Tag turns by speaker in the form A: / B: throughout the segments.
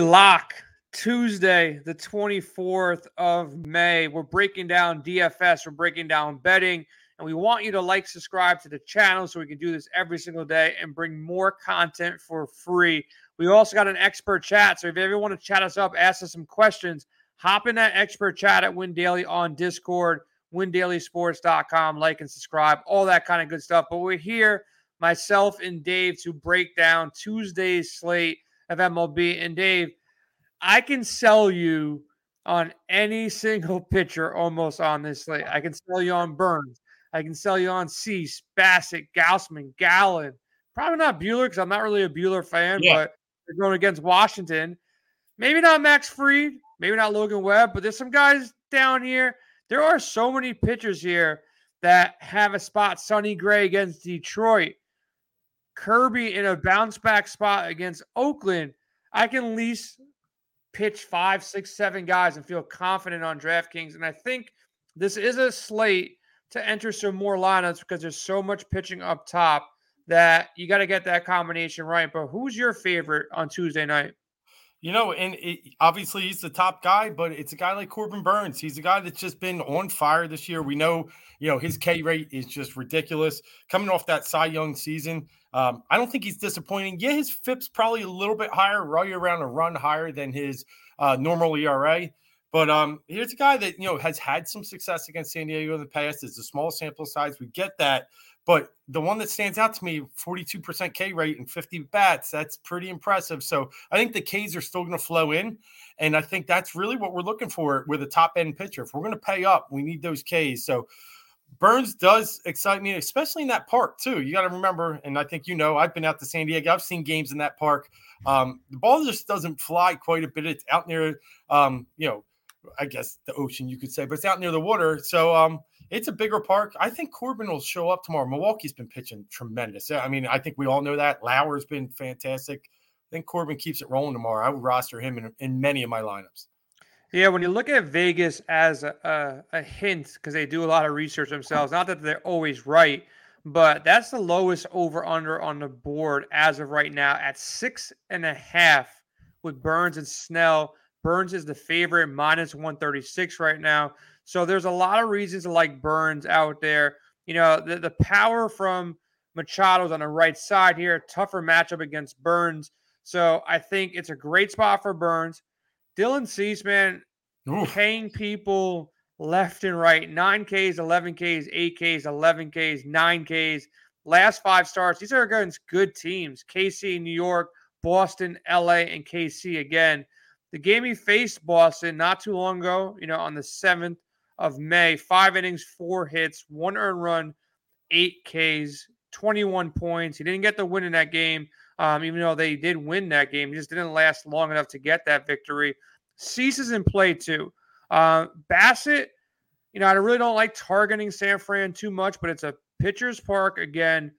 A: Lock, Tuesday, the 24th of May. We're breaking down DFS, we're breaking down betting, and we want you to like, subscribe to the channel so we can do this every single day and bring more content for free. We also got an expert chat. So if you ever want to chat us up, ask us some questions, hop in that expert chat at Win Daily on Discord, windailysports.com, like and subscribe, all that kind of good stuff. But we're here, myself and Dave, to break down Tuesday's slate of MLB. And Dave, I can sell you on any single pitcher almost on this slate. I can sell you on Burnes. I can sell you on Cease, Bassitt, Gausman, Gallen. Probably not Buehler because I'm not really a Buehler fan, yeah. but they're going against Washington. Maybe not Max Fried, maybe not Logan Webb, but there's some guys down here. There are so many pitchers here that have a spot. Sonny Gray against Detroit. Kirby in a bounce back spot against Oakland, I can at least pitch five, six, seven guys and feel confident on DraftKings. And I think this is a slate to enter some more lineups because there's so much pitching up top that you got to get that combination right. But who's your favorite on Tuesday night?
B: You know, and it, obviously he's the top guy, but it's a guy like Corbin Burnes. He's a guy that's just been on fire this year. We know, you know, his K rate is just ridiculous. Coming off that Cy Young season, um, I don't think he's disappointing. Yeah, his FIP's probably a little bit higher, right around a run higher than his uh, normal ERA. But um, here's a guy that you know has had some success against San Diego in the past. It's a small sample size. We get that, but the one that stands out to me, 42% K rate and 50 bats, that's pretty impressive. So I think the Ks are still going to flow in. And I think that's really what we're looking for with a top end pitcher. If we're going to pay up, we need those Ks. So Burnes does excite me, especially in that park, too. You got to remember, and I think you know, I've been out to San Diego. I've seen games in that park. Um, the ball just doesn't fly quite a bit. It's out near, um, you know, I guess the ocean, you could say, but it's out near the water. So, um, it's a bigger park. I think Corbin will show up tomorrow. Milwaukee's been pitching tremendous. I mean, I think we all know that. Lauer's been fantastic. I think Corbin keeps it rolling tomorrow. I would roster him in, in many of my lineups.
A: Yeah, when you look at Vegas as a, a, a hint, because they do a lot of research themselves, not that they're always right, but that's the lowest over under on the board as of right now at six and a half with Burnes and Snell. Burnes is the favorite, minus 136 right now. So there's a lot of reasons to like Burnes out there. You know, the, the power from Machado's on the right side here, tougher matchup against Burnes. So I think it's a great spot for Burnes. Dylan Cease, man, Oof. paying people left and right. 9Ks, 11Ks, 8Ks, 11Ks, 9Ks. Last five starts. These are against good teams. KC, New York, Boston, LA, and KC again. The game he faced Boston not too long ago, you know, on the 7th of May. Five innings, four hits, one earned run, eight Ks, 21 points. He didn't get the win in that game, um, even though they did win that game. He just didn't last long enough to get that victory. Ceases in play too. Uh, Bassitt, you know, I really don't like targeting San Fran too much, but it's a pitcher's park again.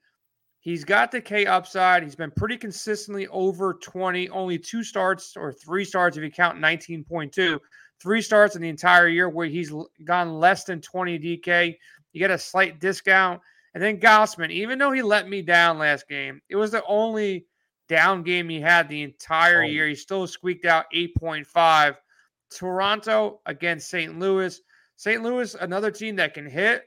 A: He's got the K upside. He's been pretty consistently over 20, only two starts or three starts if you count 19.2 three starts in the entire year where he's gone less than 20 DK. You get a slight discount. And then Gausman, even though he let me down last game, it was the only down game he had the entire oh. year. He still squeaked out 8.5. Toronto against St. Louis. St. Louis, another team that can hit,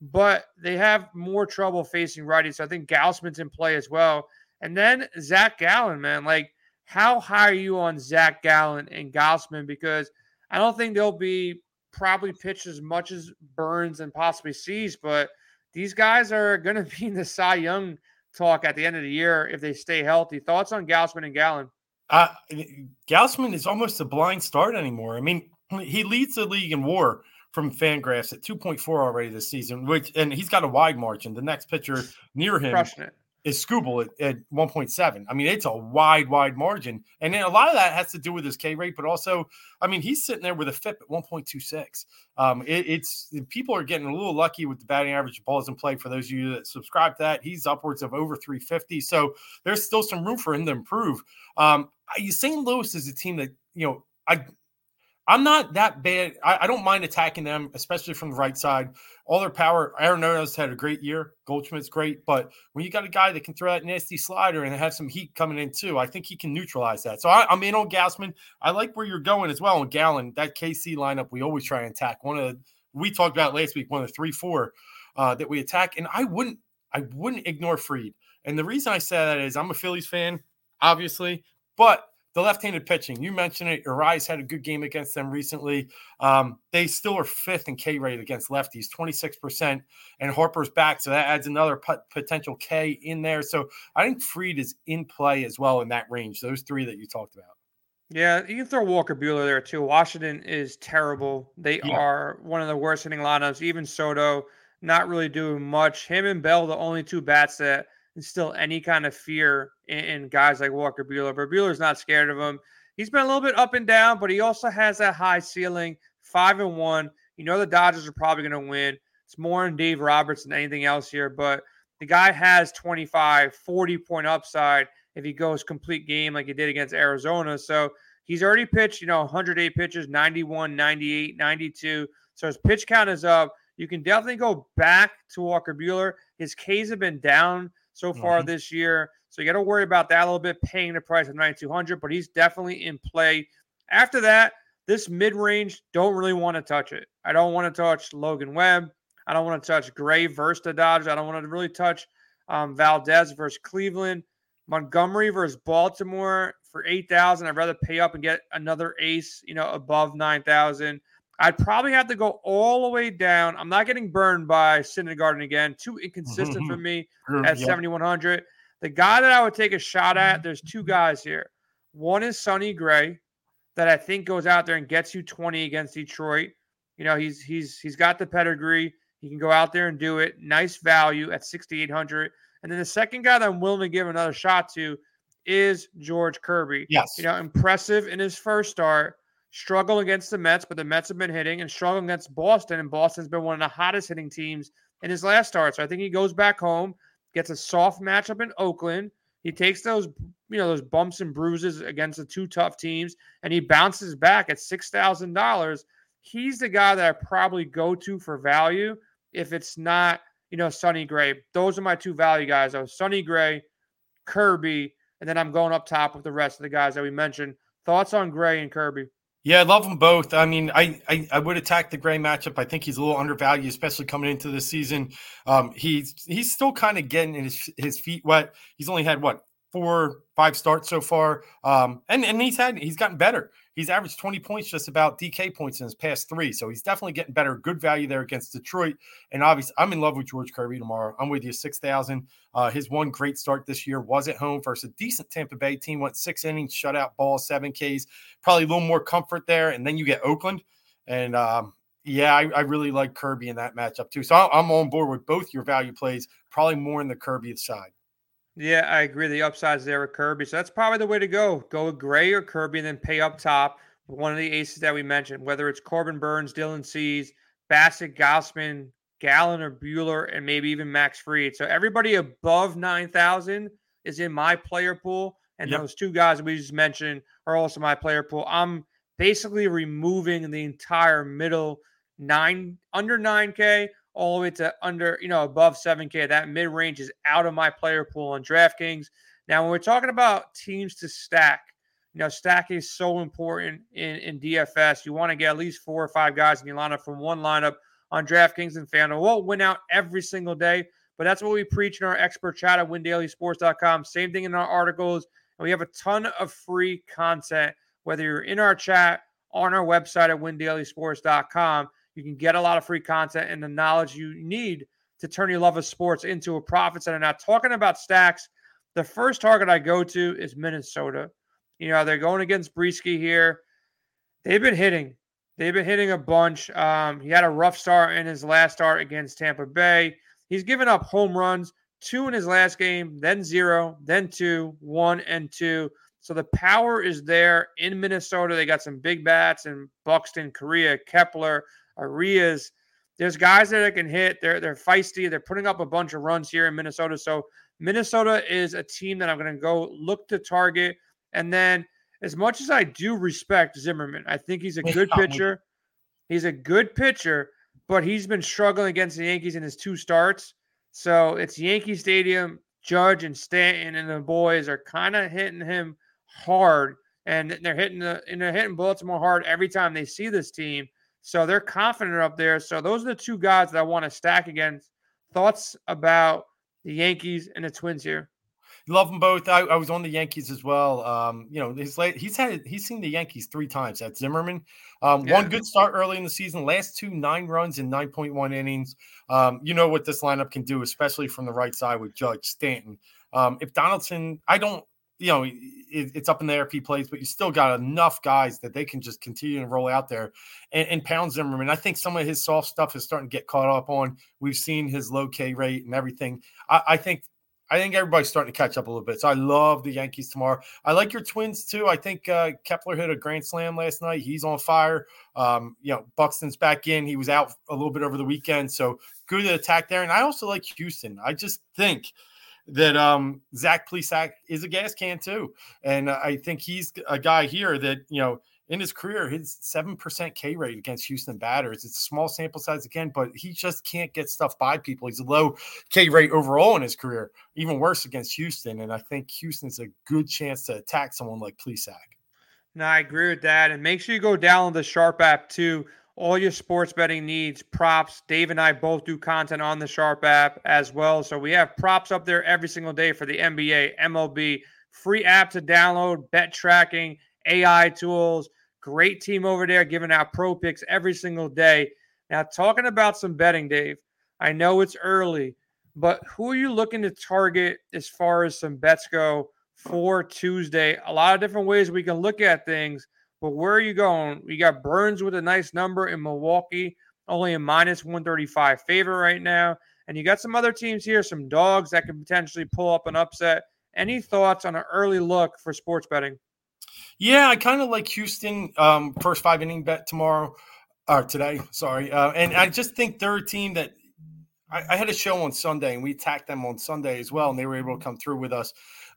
A: but they have more trouble facing righties. So I think Gausman's in play as well. And then Zach Gallen, man, like how high are you on Zach Gallen and Gausman? Because – I don't think they'll be probably pitched as much as Burnes and possibly Cease, but these guys are going to be in the Cy Young talk at the end of the year if they stay healthy. Thoughts on Gausman and Gallen?
B: Uh, Gausman is almost a blind start anymore. I mean, he leads the league in WAR from Fangraphs at 2.4 already this season, which and he's got a wide margin. The next pitcher near him is Skubal at, at 1.7. I mean, it's a wide, wide margin. And then a lot of that has to do with his K rate, but also, I mean, he's sitting there with a FIP at 1.26. Um, it, it's people are getting a little lucky with the batting average balls in play. For those of you that subscribe to that, he's upwards of over 350. So there's still some room for him to improve. Um, St. Louis is a team that, you know, I I'm not that bad. I, I, don't mind attacking them, especially from the right side. All their power. Aaron Arenado's had a great year. Goldschmidt's great, but when you got a guy that can throw that nasty slider and have some heat coming in too, I think he can neutralize that. So I, am in on Gausman. I like where you're going as well. on Gallen, that KC lineup, we always try and attack. One of the we talked about last week, one of the three, four uh, that we attack, and I wouldn't, I wouldn't ignore Fried. And the reason I say that is I'm a Phillies fan, obviously, but the left-handed pitching. You mentioned it. Urias had a good game against them recently. Um, they still are fifth in K rate against lefties, 26%. And Harper's back, so that adds another potential K in there. So I think Fried is in play as well in that range. Those three that you talked about.
A: Yeah, you can throw Walker Buehler there too. Washington is terrible. They yeah. are one of the worst hitting lineups. Even Soto not really doing much. Him and Bell, the only two bats that instill any kind of fear in, in guys like Walker Buehler. But Buehler's not scared of him. He's been a little bit up and down, but he also has that high ceiling, five and one. You know the Dodgers are probably going to win. It's more in Dave Roberts than anything else here, but the guy has 25, 40 point upside if he goes complete game like he did against Arizona. So he's already pitched, you know, 108 pitches, 91, 98, 92. So his pitch count is up. You can definitely go back to Walker Buehler. His Ks have been down so far mm-hmm. this year. So you got to worry about that a little bit, paying the price of 9,200, but he's definitely in play. After that, this mid range, don't really want to touch it. I don't want to touch Logan Webb. I don't want to touch Gray versus the Dodgers. I don't want to really touch um, Valdez versus Cleveland. Montgomery versus Baltimore for 8,000. I'd rather pay up and get another ace, you know, above 9,000. I'd probably have to go all the way down. I'm not getting burned by Syndergaard again. Too inconsistent for mm-hmm. me at 7,100. The guy that I would take a shot at, mm-hmm. there's two guys here. One is Sonny Gray, that I think goes out there and gets you 20 against Detroit. You know, he's he's he's got the pedigree. He can go out there and do it. Nice value at 6,800. And then the second guy that I'm willing to give another shot to is George Kirby.
B: Yes.
A: You know, impressive in his first start struggle against the Mets, but the Mets have been hitting and struggle against Boston, and Boston's been one of the hottest hitting teams in his last start. So I think he goes back home, gets a soft matchup in Oakland. He takes those, you know, those bumps and bruises against the two tough teams, and he bounces back at six thousand dollars. He's the guy that I probably go to for value if it's not, you know, Sonny Gray. Those are my two value guys. Though Sonny Gray, Kirby, and then I'm going up top with the rest of the guys that we mentioned. Thoughts on Gray and Kirby?
B: Yeah, I love them both. I mean, I, I, I would attack the Gray matchup. I think he's a little undervalued, especially coming into the season. Um, he's he's still kind of getting his his feet wet. He's only had what four, five starts so far. Um, and, and he's had he's gotten better. He's averaged 20 points just about DK points in his past three. So he's definitely getting better. Good value there against Detroit. And obviously, I'm in love with George Kirby tomorrow. I'm with you, 6,000. Uh, his one great start this year was at home versus a decent Tampa Bay team. Went six innings, shutout ball, seven Ks. Probably a little more comfort there. And then you get Oakland. And um, yeah, I, I, really like Kirby in that matchup too. So I'm on board with both your value plays, probably more in the Kirby side.
A: Yeah, I agree. The upside's there with Kirby. So that's probably the way to go. Go with Gray or Kirby and then pay up top with one of the aces that we mentioned, whether it's Corbin Burnes, Dylan Cease, Bassitt, Gausman, Gallen, or Buehler, and maybe even Max Fried. So everybody above 9,000 is in my player pool. And yep. those two guys we just mentioned are also my player pool. I'm basically removing the entire middle nine under 9K all the way to under, you know, above 7K. That mid range is out of my player pool on DraftKings. Now, when we're talking about teams to stack, you know, stacking is so important in, in DFS. You want to get at least four or five guys in your lineup from one lineup on DraftKings and FanDuel. Won't win out every single day, but that's what we preach in our expert chat at windailysports.com. Same thing in our articles. And we have a ton of free content, whether you're in our chat, on our website at windailysports.com. You can get a lot of free content and the knowledge you need to turn your love of sports into a profit center. Now, talking about stacks, the first target I go to is Minnesota. You know, they're going against Brieske here. They've been hitting. They've been hitting a bunch. Um, he had a rough start in his last start against Tampa Bay. He's given up home runs, two in his last game, then zero, then two, one, and two. So the power is there in Minnesota. They got some big bats and Buxton, Correa, Kepler, Arraez. There's guys that I can hit. They're they're feisty. They're putting up a bunch of runs here in Minnesota. So Minnesota is a team that I'm going to go look to target. And then as much as I do respect Zimmerman, I think he's a good pitcher. He's a good pitcher, but he's been struggling against the Yankees in his two starts. So it's Yankee Stadium. Judge and Stanton and the boys are kind of hitting him hard, and they're hitting the and they're hitting Baltimore hard every time they see this team. So they're confident up there. So those are the two guys that I want to stack against. Thoughts about the Yankees and the Twins here?
B: Love them both. I, I, was on the Yankees as well. Um, you know, his late, he's had he's seen the Yankees three times. At Zimmerman, um, yeah. one good start early in the season. Last two nine runs in nine point one innings. Um, you know what this lineup can do, especially from the right side with Judge Stanton. Um, if Donaldson, I don't, you know, it, it's up in the air if plays, but you still got enough guys that they can just continue to roll out there and, and pound Zimmerman. I think some of his soft stuff is starting to get caught up on. We've seen his low K rate and everything. I, I think I think everybody's starting to catch up a little bit. So I love the Yankees tomorrow. I like your Twins too. I think uh, Kepler hit a grand slam last night. He's on fire. Um, you know, Buxton's back in. He was out a little bit over the weekend, so good attack there. And I also like Houston. I just think that um, Zach Plesac is a gas can too, and I think he's a guy here that you know in his career, his 7% K rate against Houston batters. It's a small sample size again, but he just can't get stuff by people. He's a low K rate overall in his career, even worse against Houston. And I think Houston's a good chance to attack someone like Plesac.
A: No, I agree with that. And make sure you go download the Sharp app too. All your sports betting needs, props. Dave and I both do content on the Sharp app as well. So we have props up there every single day for the NBA, MLB, free app to download, bet tracking, AI tools Great team over there giving out pro picks every single day. Now, talking about some betting, Dave, I know it's early, but who are you looking to target as far as some bets go for Tuesday? A lot of different ways we can look at things, but where are you going? We got Burnes with a nice number in Milwaukee, only a minus 135 favorite right now. And you got some other teams here, some dogs that could potentially pull up an upset. Any thoughts on an early look for sports betting?
B: Yeah, I kind of like Houston um, first five inning bet tomorrow or today. Sorry, uh, and I just think they're a team that I, I, had a show on Sunday and we attacked them on Sunday as well, and they were able to come through with us.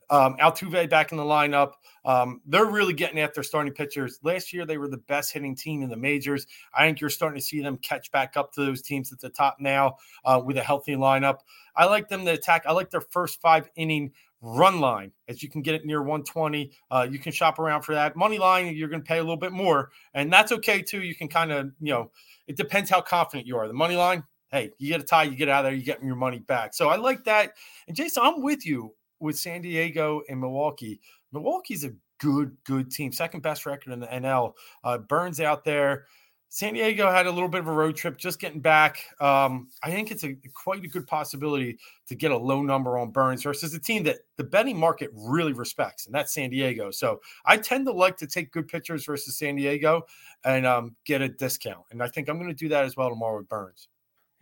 B: Um, Altuve back in the lineup. Um, they're really getting at their starting pitchers. Last year, they were the best hitting team in the majors. I think you're starting to see them catch back up to those teams at the top now uh, with a healthy lineup. I like them to attack. I like their first five inning run line as you can get it near 120 uh, you can shop around for that money line you're going to pay a little bit more and that's okay too you can kind of you know it depends how confident you are the money line hey you get a tie you get out of there you get your money back so i like that and jason i'm with you with san diego and milwaukee milwaukee's a good good team second best record in the nl uh, burnes out there San Diego had a little bit of a road trip, just getting back. Um, I think it's a quite a good possibility to get a low number on Burnes versus a team that the betting market really respects, and that's San Diego. So I tend to like to take good pitchers versus San Diego and um, get a discount, and I think I'm going to do that as well tomorrow with Burnes.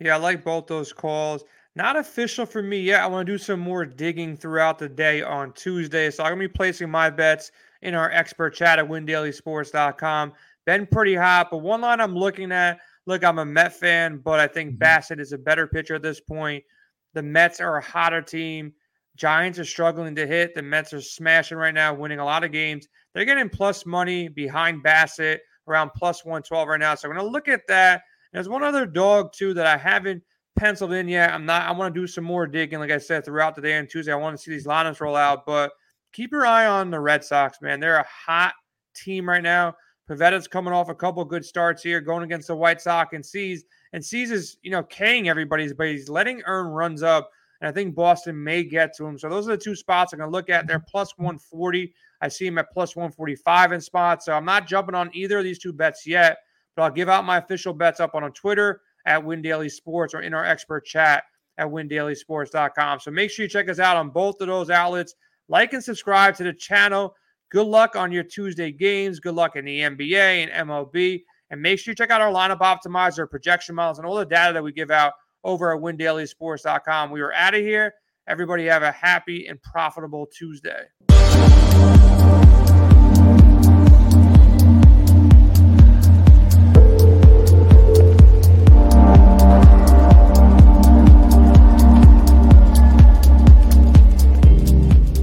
A: Yeah, I like both those calls. Not official for me yet. I want to do some more digging throughout the day on Tuesday, so I'm going to be placing my bets in our expert chat at WinDailySports.com been pretty hot. But one line I'm looking at look, I'm a Met fan, but I think mm-hmm. Is a better pitcher at this point. The Mets are a hotter team. Giants are struggling to hit. The Mets are smashing right now, winning a lot of games. They're getting plus money behind Bassitt around plus 112 right now. So I'm going to look at that. There's one other dog, too, that I haven't penciled in yet. I'm not, I want to do some more digging, like I said, throughout the day on Tuesday. I want to see these lineups roll out, but keep your eye on the Red Sox, man. They're a hot team right now. Pivetta's coming off a couple good starts here, going against the White Sox and Cease. And Cease is, you know, K'ing everybody's, but he's letting earn runs up. And I think Boston may get to him. So those are the two spots I'm going to look at. They're plus 140. I see him at plus 145 in spots. So I'm not jumping on either of these two bets yet, but I'll give out my official bets up on Twitter at Win Daily Sports or in our expert chat at windailysports.com. So make sure you check us out on both of those outlets. Like and subscribe to the channel. Good luck on your Tuesday games. Good luck in the NBA and MLB. And make sure you check out our lineup optimizer, projection models, and all the data that we give out over at windailysports.com. We are out of here. Everybody have a happy and profitable Tuesday.